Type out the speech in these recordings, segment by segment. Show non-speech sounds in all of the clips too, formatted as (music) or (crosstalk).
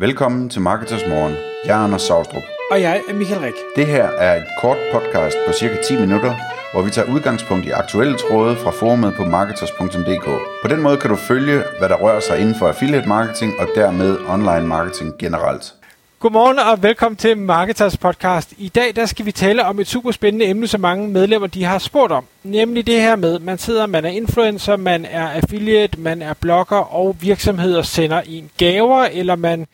Velkommen til Marketers Morgen. Jeg er Anders Saustrup. Og jeg er Michael Rik. Det her er et kort podcast på cirka 10 minutter, hvor vi tager udgangspunkt i aktuelle tråde fra forumet på marketers.dk. På den måde kan du følge, hvad der rører sig inden for affiliate marketing og dermed online marketing generelt. Godmorgen og velkommen til Marketers podcast. I dag der skal vi tale om et super spændende emne, som mange medlemmer de har spurgt om. Nemlig det her med, man sidder, man er influencer, man er affiliate, man er blogger, og virksomheder sender en gaver, eller man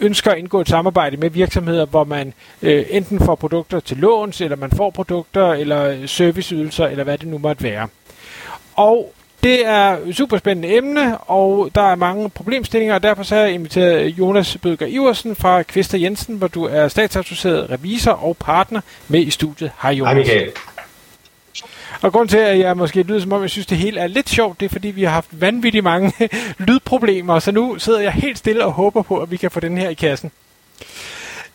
ønsker at indgå et samarbejde med virksomheder, hvor man øh, enten får produkter til låns, eller man får produkter, eller øh, serviceydelser, eller hvad det nu måtte være. Og det er et super spændende emne, og der er mange problemstillinger, og derfor så har jeg inviteret Jonas Bødger Iversen fra Kvister Jensen, hvor du er statsassocieret revisor og partner med i studiet. Hej Jonas. Hej Michael. Og grund til, at jeg måske lyder som om, jeg synes, det hele er lidt sjovt, det er fordi, vi har haft vanvittigt mange (laughs) lydproblemer, så nu sidder jeg helt stille og håber på, at vi kan få den her i kassen.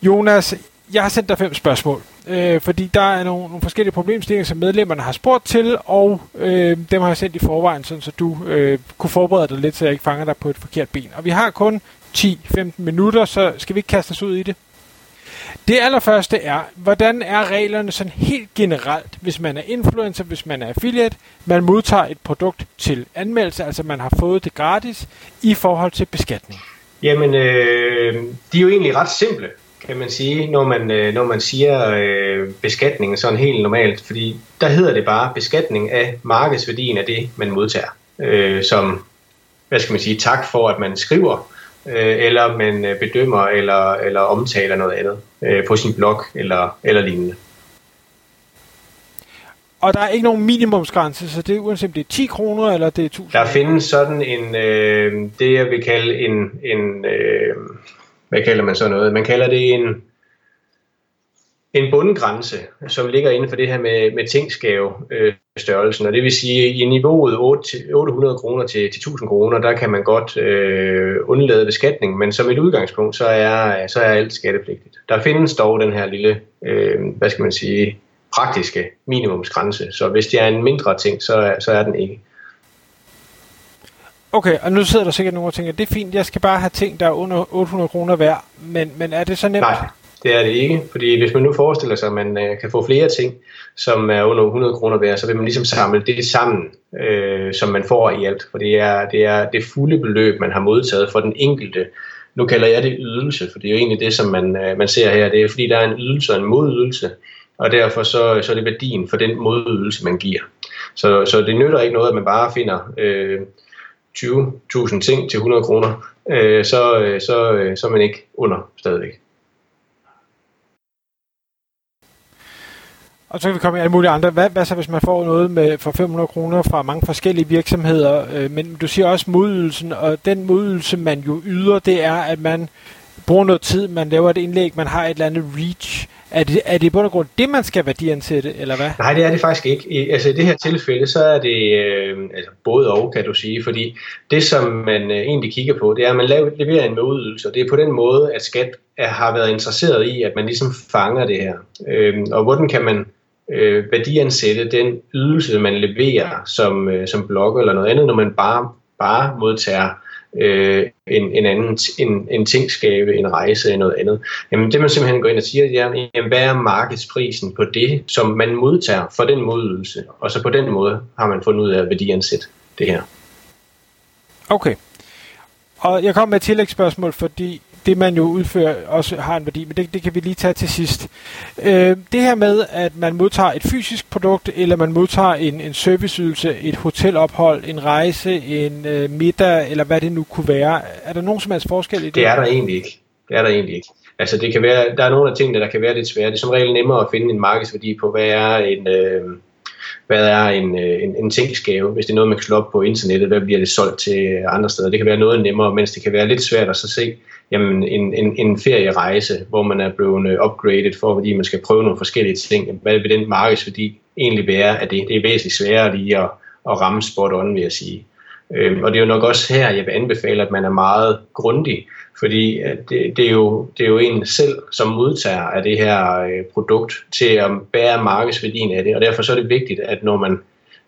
Jonas, jeg har sendt dig fem spørgsmål, øh, fordi der er nogle, nogle forskellige problemstillinger, som medlemmerne har spurgt til, og øh, dem har jeg sendt i forvejen, sådan, så du øh, kunne forberede dig lidt, så jeg ikke fanger dig på et forkert ben. Og vi har kun 10-15 minutter, så skal vi ikke kaste os ud i det? Det allerførste er, hvordan er reglerne sådan helt generelt, hvis man er influencer, hvis man er affiliate, man modtager et produkt til anmeldelse, altså man har fået det gratis, i forhold til beskatning? Jamen, øh, de er jo egentlig ret simple, kan man sige, når man, øh, når man siger øh, beskatning sådan helt normalt, fordi der hedder det bare beskatning af markedsværdien af det, man modtager, øh, som, hvad skal man sige, tak for, at man skriver øh, eller man øh, bedømmer eller, eller omtaler noget andet øh, på sin blog eller, eller lignende. Og der er ikke nogen minimumsgrænse, så det er uanset om det er 10 kroner eller det er 1000 Der findes sådan en, øh, det jeg vil kalde en, en øh, hvad kalder man så noget? Man kalder det en, en bundgrænse, som ligger inden for det her med, med tingsgave øh, størrelsen, og det vil sige, i niveauet 800 kroner til, til 1000 kroner, der kan man godt øh, undlade beskatning, men som et udgangspunkt, så er, så er alt skattepligtigt. Der findes dog den her lille, øh, hvad skal man sige, praktiske minimumsgrænse, så hvis det er en mindre ting, så er, så er den ikke. Okay, og nu sidder der sikkert nogen og tænker, det er fint, jeg skal bare have ting, der er under 800 kroner værd, men, men er det så nemt? Nej, det er det ikke, fordi hvis man nu forestiller sig, at man øh, kan få flere ting, som er under 100 kroner værd, så vil man ligesom samle det sammen, øh, som man får i alt. For det er, det er det fulde beløb, man har modtaget for den enkelte. Nu kalder jeg det ydelse, for det er jo egentlig det, som man, øh, man ser her. Det er fordi, der er en ydelse og en modydelse, og derfor så, så er det værdien for den modydelse, man giver. Så, så det nytter ikke noget, at man bare finder øh, 20.000 ting til 100 kroner, øh, så, øh, så, øh, så er man ikke under stadigvæk. Og så kan vi komme i alle mulige andre. Hvad, hvad så, hvis man får noget med for 500 kroner fra mange forskellige virksomheder? Øh, men du siger også modydelsen, og den modydelse, man jo yder, det er, at man bruger noget tid, man laver et indlæg, man har et eller andet reach. Er det, er det i bund og grund det, man skal værdiansætte, eller hvad? Nej, det er det faktisk ikke. I, altså i det her tilfælde, så er det øh, altså både og, kan du sige. Fordi det, som man øh, egentlig kigger på, det er, at man laver, leverer en modydelse, og det er på den måde, at skat er, har været interesseret i, at man ligesom fanger det her. Øh, og hvordan kan man øh, værdiansætte den ydelse, man leverer som, øh, som blogger eller noget andet, når man bare, bare modtager øh, en, en anden en, en tingskave, en rejse eller noget andet. Jamen det man simpelthen går ind og siger, det er, jamen, hvad er markedsprisen på det, som man modtager for den modydelse? Og så på den måde har man fundet ud af at værdiansætte det her. Okay. Og jeg kommer med et tillægsspørgsmål, fordi det man jo udfører også har en værdi, men det, det kan vi lige tage til sidst. Øh, det her med, at man modtager et fysisk produkt, eller man modtager en, en serviceydelse, et hotelophold, en rejse, en øh, middag, eller hvad det nu kunne være, er der nogen som helst forskel i det? Det er der egentlig ikke. Det er der egentlig ikke. Altså det kan være, der er nogle af tingene, der kan være lidt svære. Det er som regel nemmere at finde en markedsværdi på, hvad er en... Øh, hvad er en, øh, en, en tingsgave, hvis det er noget, man kan slå op på internettet, hvad bliver det solgt til andre steder. Det kan være noget nemmere, mens det kan være lidt svært at så se, jamen, en, en, en ferierejse, hvor man er blevet upgraded for, fordi man skal prøve nogle forskellige ting. Hvad vil den markedsværdi egentlig være af det? Det er væsentligt sværere lige at, at ramme spot on, vil jeg sige. Øh, og det er jo nok også her, jeg vil anbefale, at man er meget grundig, fordi øh, det, det, er jo, det er jo en selv, som modtager af det her øh, produkt, til at bære markedsværdien af det, og derfor så er det vigtigt, at når man,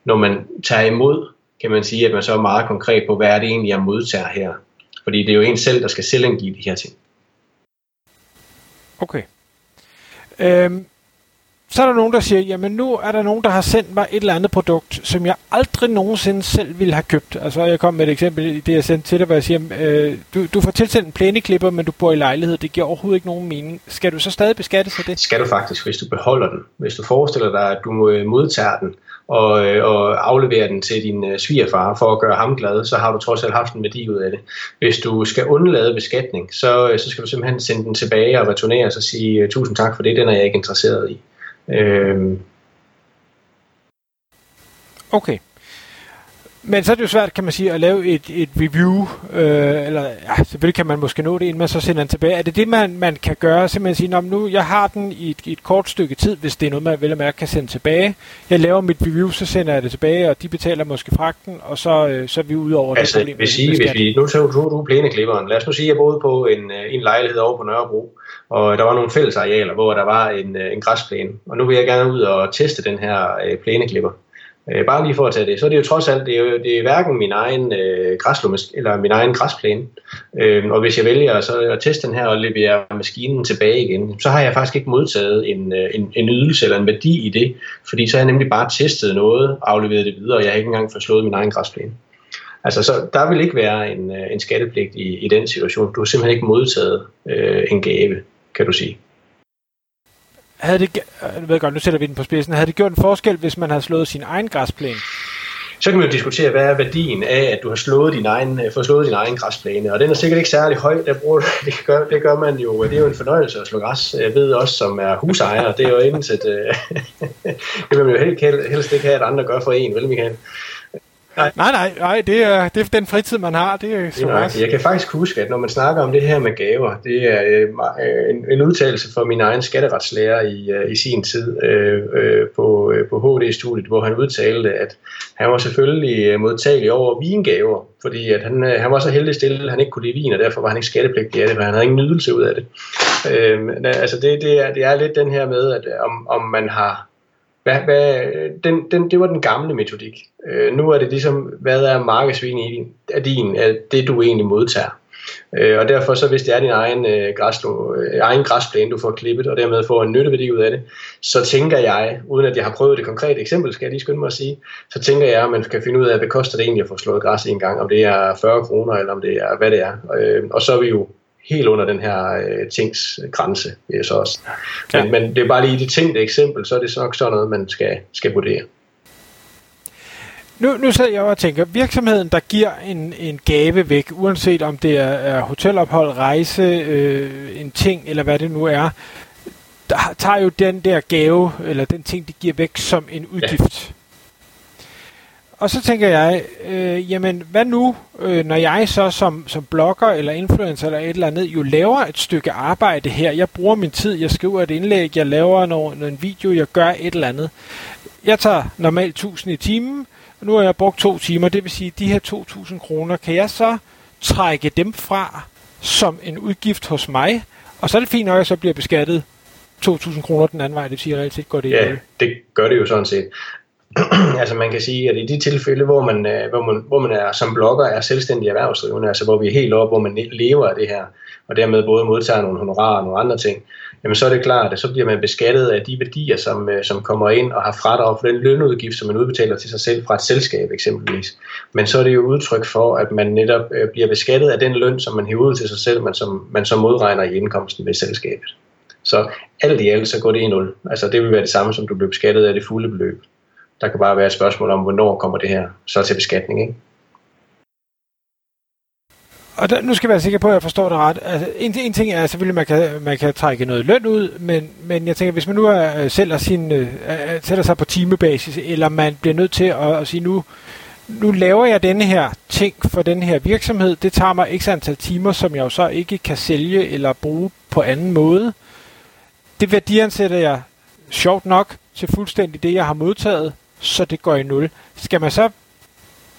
når man tager imod, kan man sige, at man så er meget konkret på, hvad er det egentlig, jeg modtager her. Fordi det er jo en selv, der skal selvangive de her ting. Okay. Øhm, så er der nogen, der siger, jamen nu er der nogen, der har sendt mig et eller andet produkt, som jeg aldrig nogensinde selv ville have købt. Altså jeg kom med et eksempel i det, jeg sendte til dig, hvor jeg siger, øh, du, du får tilsendt en plæneklipper, men du bor i lejlighed. Det giver overhovedet ikke nogen mening. Skal du så stadig beskatte sig det? Skal du faktisk, hvis du beholder den. Hvis du forestiller dig, at du øh, modtager den, og, øh, og afleverer den til din øh, svigerfar for at gøre ham glad, så har du trods alt haft en værdi ud af det. Hvis du skal undlade beskatning, så, så skal du simpelthen sende den tilbage og returnere og sige tusind tak for det, den er jeg ikke interesseret i. Øh, okay. Men så er det jo svært, kan man sige, at lave et, et review, øh, eller ja, selvfølgelig kan man måske nå det, inden man så sender den tilbage. Er det det, man, man kan gøre, simpelthen sige, nu, jeg har den i et, i et kort stykke tid, hvis det er noget, man vel og mærke kan sende tilbage. Jeg laver mit review, så sender jeg det tilbage, og de betaler måske fragten, og så, øh, så er vi ude over altså, det problem. Hvis, sige, hvis vi, nu tog du, du plæneklipperen. Lad os nu sige, at jeg boede på en, øh, en lejlighed over på Nørrebro, og der var nogle fællesarealer, hvor der var en, øh, en græsplæne. Og nu vil jeg gerne ud og teste den her øh, plæneklipper. Øh, bare lige for at tage det, så er det jo trods alt, det er, jo, det er hverken min egen øh, græslummes, eller min egen græsplæne. Øh, og hvis jeg vælger så at teste den her og levere maskinen tilbage igen, så har jeg faktisk ikke modtaget en, øh, en, en ydelse eller en værdi i det, fordi så har jeg nemlig bare testet noget, afleveret det videre, og jeg har ikke engang forslået min egen græsplæne. Altså, så der vil ikke være en, øh, en skattepligt i, i den situation. Du har simpelthen ikke modtaget øh, en gave, kan du sige havde det, øh, jeg ved godt, nu sætter vi den på spidsen, havde det gjort en forskel, hvis man havde slået sin egen græsplæne? Så kan man jo diskutere, hvad er værdien af, at du har slået din egen, øh, fået slået din egen græsplæne. Og den er sikkert ikke særlig høj. Der bruger, (laughs) det, gør, det gør man jo. Det er jo en fornøjelse at slå græs. Jeg ved også, som er husejer. Det er jo intet... Øh, (laughs) det vil man jo helst, helst ikke have, at andre gør for en, vel Michael? Nej, nej, nej, det, er, det er den fritid, man har. Det er så nej, jeg kan faktisk huske, at når man snakker om det her med gaver, det er øh, en, en udtalelse fra min egen skatteretslærer i, øh, i sin tid øh, øh, på, øh, på HD-studiet, hvor han udtalte, at han var selvfølgelig øh, modtagelig over vingaver, fordi at han, han var så heldig stillet, at han ikke kunne lide vin, og derfor var han ikke skattepligtig af det, for han havde ingen nydelse ud af det. Øh, altså det, det, er, det er lidt den her med, at om, om man har hvad, hvad, den, den, det var den gamle metodik. Øh, nu er det ligesom, hvad er markedsværdien af din, af det du egentlig modtager. Øh, og derfor så hvis det er din egen, øh, græslo, øh, egen græsplæne, du får klippet, og dermed får en nytteværdi ud af det, så tænker jeg, uden at jeg har prøvet det konkrete eksempel, skal jeg lige skynde mig at sige, så tænker jeg, at man skal finde ud af, hvad koster det egentlig at få slået græs en gang, om det er 40 kroner, eller om det er, hvad det er. Øh, og så er vi jo helt under den her øh, tings grænse, vil jeg så også. Men, ja. men det er bare lige i det tænkte eksempel, så er det nok sådan noget, man skal, skal vurdere. Nu, nu sidder jeg og tænker, virksomheden, der giver en, en gave væk, uanset om det er, er hotelophold, rejse, øh, en ting, eller hvad det nu er, der tager jo den der gave, eller den ting, de giver væk, som en udgift. Ja. Og så tænker jeg, øh, jamen hvad nu, øh, når jeg så som, som blogger eller influencer eller et eller andet, jo laver et stykke arbejde her. Jeg bruger min tid, jeg skriver et indlæg, jeg laver noget, en video, jeg gør et eller andet. Jeg tager normalt 1000 i timen, og nu har jeg brugt to timer, det vil sige, de her 2000 kroner, kan jeg så trække dem fra som en udgift hos mig, og så er det fint, når jeg så bliver beskattet 2.000 kroner den anden vej, det vil sige, at reelt set går det Ja, det gør det jo sådan set. (clears throat) altså man kan sige, at i de tilfælde, hvor man, øh, hvor man, hvor man er som blogger er selvstændig erhvervsdrivende, altså hvor vi er helt oppe, hvor man lever af det her, og dermed både modtager nogle honorarer og nogle andre ting, jamen så er det klart, at så bliver man beskattet af de værdier, som, øh, som kommer ind og har fradrag for den lønudgift, som man udbetaler til sig selv fra et selskab eksempelvis. Men så er det jo udtryk for, at man netop øh, bliver beskattet af den løn, som man hæver ud til sig selv, men som man så modregner i indkomsten ved selskabet. Så alt i alt, så går det i nul. Altså det vil være det samme, som du bliver beskattet af det fulde beløb. Der kan bare være et spørgsmål om, hvornår kommer det her så til beskatning, ikke? Og der, nu skal jeg være sikker på, at jeg forstår det ret. Altså, en, en ting er selvfølgelig, at man kan, man kan trække noget løn ud, men, men jeg tænker, hvis man nu er, øh, sælger sin, uh, sætter sig på timebasis, eller man bliver nødt til at, at sige, nu, nu laver jeg denne her ting for den her virksomhed, det tager mig x antal timer, som jeg jo så ikke kan sælge eller bruge på anden måde. Det værdiansætter jeg sjovt nok til fuldstændig det, jeg har modtaget, så det går i nul. Skal man så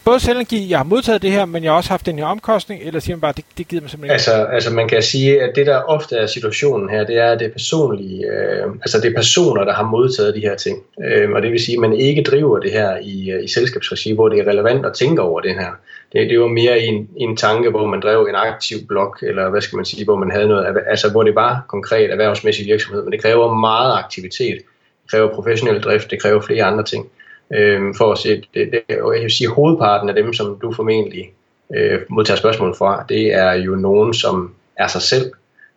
både selv give, jeg har modtaget det her, men jeg har også haft den her omkostning, eller siger man bare, det, det gider man simpelthen ikke? Altså, altså man kan sige, at det der ofte er situationen her, det er, at det er personlige, øh, altså det er personer, der har modtaget de her ting. Øh, og det vil sige, at man ikke driver det her i, øh, i selskabsregi, hvor det er relevant at tænke over det her. Det, det var mere en, en tanke, hvor man drev en aktiv blog, eller hvad skal man sige, hvor man havde noget, altså hvor det var konkret erhvervsmæssig virksomhed, men det kræver meget aktivitet. Det kræver professionel drift, det kræver flere andre ting øh, for at se, det, det, jeg vil sige, hovedparten af dem, som du formentlig øh, modtager spørgsmål fra, det er jo nogen, som er sig selv,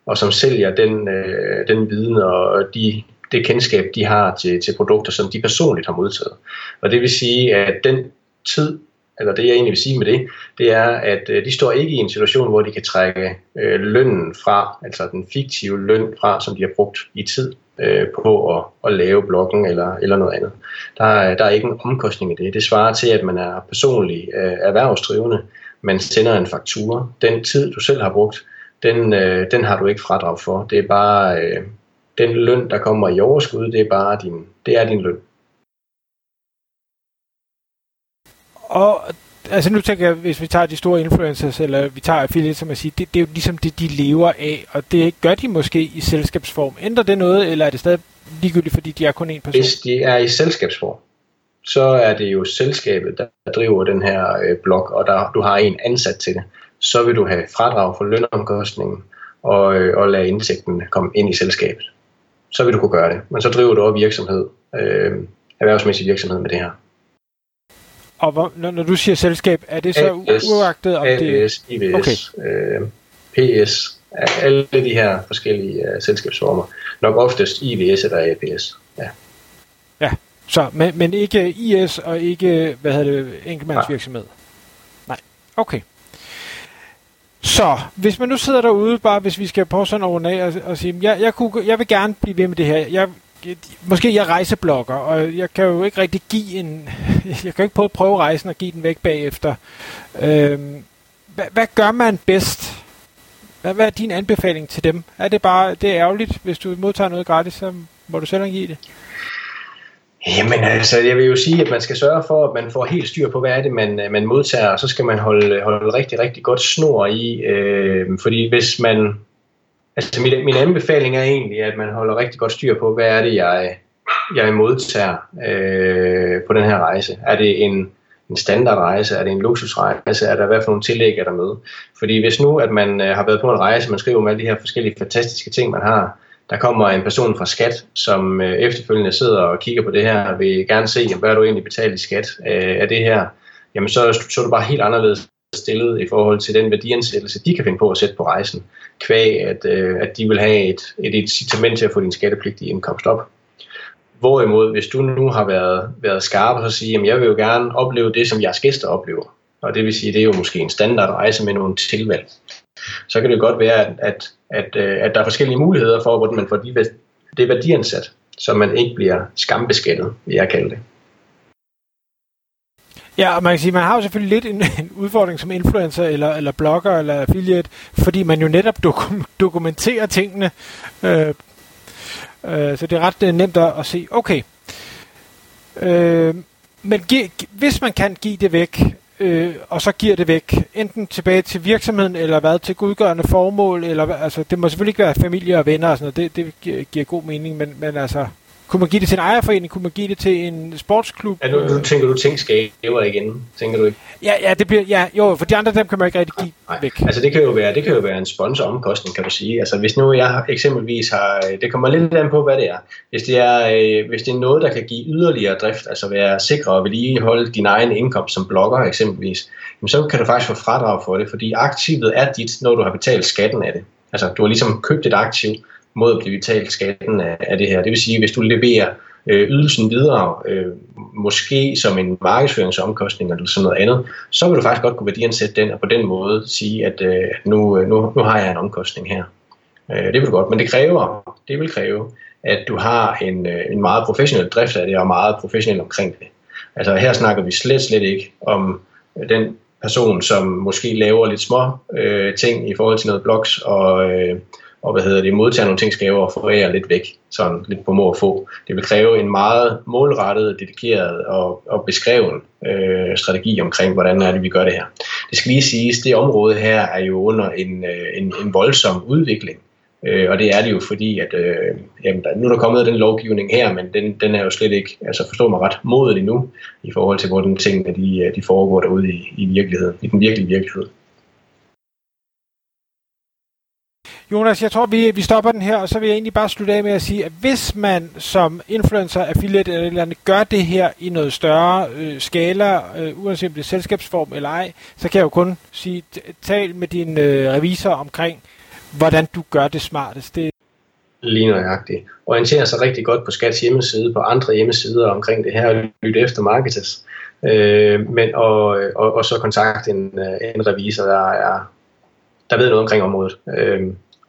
og som sælger den, øh, den viden og de, det kendskab, de har til, til produkter, som de personligt har modtaget. Og det vil sige, at den tid, eller det jeg egentlig vil sige med det, det er, at øh, de står ikke i en situation, hvor de kan trække øh, lønnen fra, altså den fiktive løn fra, som de har brugt i tid øh, på at, at lave bloggen eller, eller noget andet. Der er, der er ikke en omkostning i det. Det svarer til, at man er personlig øh, erhvervsdrivende, man sender en faktura. Den tid, du selv har brugt, den, øh, den har du ikke fradrag for. Det er bare øh, den løn, der kommer i overskud, det er bare din, det er din løn. Og altså nu tænker jeg, hvis vi tager de store influencers, eller vi tager affiliates, som jeg siger, det, det er jo ligesom det, de lever af, og det gør de måske i selskabsform. Ændrer det noget, eller er det stadig ligegyldigt, fordi de er kun én person? Hvis de er i selskabsform, så er det jo selskabet, der driver den her øh, blog, og der, du har en ansat til det. Så vil du have fradrag for lønomkostningen, og, øh, og lade indtægten komme ind i selskabet. Så vil du kunne gøre det. Men så driver du også virksomhed, øh, erhvervsmæssig virksomhed med det her. Og hvor, når, når du siger selskab, er det så AS, uagtet om det... AS, IVS, okay. øh, PS, alle de her forskellige uh, selskabsformer. Nok oftest IVS eller APS. Ja. Ja, så, men, men ikke IS og ikke, hvad hedder det, enkeltmandsvirksomhed? Nej. Okay. Så, hvis man nu sidder derude, bare hvis vi skal prøve sådan over af og, og sige, jeg, jeg, kunne, jeg vil gerne blive ved med det her. Jeg, måske jeg rejseblogger, og jeg kan jo ikke rigtig give en... (laughs) Jeg kan ikke prøve, prøve rejsen og give den væk bagefter. Øhm, hvad, hvad gør man bedst? Hvad, hvad er din anbefaling til dem? Er det bare, det er ærgerligt, hvis du modtager noget gratis, så må du selv give det? Jamen altså, jeg vil jo sige, at man skal sørge for, at man får helt styr på, hvad er det, man, man modtager, og så skal man holde, holde rigtig, rigtig godt snor i, øh, fordi hvis man, altså min, min anbefaling er egentlig, at man holder rigtig godt styr på, hvad er det, jeg, jeg modtager øh, på den her rejse. Er det en, en standardrejse? Er det en luksusrejse? Er der hvad for nogle tillæg er der med? Fordi hvis nu, at man øh, har været på en rejse, man skriver om alle de her forskellige fantastiske ting, man har, der kommer en person fra skat, som øh, efterfølgende sidder og kigger på det her, og vil gerne se, jamen, hvad er du egentlig betalt i skat øh, af det her, jamen så, så er du bare helt anderledes stillet i forhold til den værdiansættelse, de kan finde på at sætte på rejsen, kvæg at, øh, at de vil have et, et incitament til at få din skattepligtige indkomst op. Hvorimod, hvis du nu har været, været skarp og så siger, at jeg vil jo gerne opleve det, som jeres gæster oplever, og det vil sige, det er jo måske en standardrejse med nogle tilvalg, så kan det godt være, at, at, at, øh, at der er forskellige muligheder for, hvordan man får de, det værdiansat, så man ikke bliver skambeskattet, vil jeg kalde det. Ja, og man kan sige, man har jo selvfølgelig lidt en, en udfordring som influencer eller, eller blogger eller affiliate, fordi man jo netop dokum, dokumenterer tingene. Øh, øh, så det er ret øh, nemt at, at se, okay. Øh, men gi, hvis man kan give det væk, øh, og så giver det væk, enten tilbage til virksomheden, eller hvad, til godgørende formål, eller altså, det må selvfølgelig ikke være familie og venner og sådan noget, det, det giver, giver god mening, men, men altså, kunne man give det til en ejerforening? Kunne man give det til en sportsklub? Ja, nu, nu tænker du ting skaber igen, tænker du ikke? Ja, ja, det bliver, ja, jo, for de andre dem kan man ikke rigtig give Nej, væk. Altså det kan jo være, det kan jo være en sponsoromkostning, kan du sige. Altså hvis nu jeg eksempelvis har, det kommer lidt an på, hvad det er. Hvis det er, øh, hvis det er noget, der kan give yderligere drift, altså være sikre og vedligeholde din egen indkomst som blogger eksempelvis, jamen, så kan du faktisk få fradrag for det, fordi aktivet er dit, når du har betalt skatten af det. Altså du har ligesom købt et aktiv, mod at blive betalt skatten af, af det her. Det vil sige, hvis du leverer øh, ydelsen videre, øh, måske som en markedsføringsomkostning eller sådan noget andet, så vil du faktisk godt kunne værdiansætte den, og på den måde sige, at øh, nu, øh, nu, nu har jeg en omkostning her. Øh, det vil du godt, men det kræver, det vil kræve, at du har en, øh, en meget professionel drift af det, og meget professionel omkring det. Altså her snakker vi slet, slet ikke om den person, som måske laver lidt små øh, ting i forhold til noget blogs, og, øh, og hvad hedder det, modtage nogle ting skæve og forære lidt væk, sådan lidt på må at få. Det vil kræve en meget målrettet, dedikeret og, og beskreven øh, strategi omkring, hvordan er det, vi gør det her. Det skal lige siges, det område her er jo under en, øh, en, en voldsom udvikling. Øh, og det er det jo fordi, at øh, jamen, der, nu er der kommet den lovgivning her, men den, den er jo slet ikke, altså forstår mig ret, modet endnu, i forhold til, hvordan tingene de, øh, de foregår derude i, i virkeligheden, i den virkelige virkelighed. Jonas, jeg tror, vi, vi stopper den her, og så vil jeg egentlig bare slutte af med at sige, at hvis man som influencer, affiliate eller, eller andet gør det her i noget større øh, skala, øh, uanset om det er selskabsform eller ej, så kan jeg jo kun sige, tal med din øh, revisor omkring, hvordan du gør det smartest. Det Lige nøjagtigt. Orienterer sig rigtig godt på Skats hjemmeside, på andre hjemmesider omkring det her, og lytte efter marketers. Øh, men, og, og, og så kontakt en, øh, en revisor, der, er, der ved noget omkring området. Øh,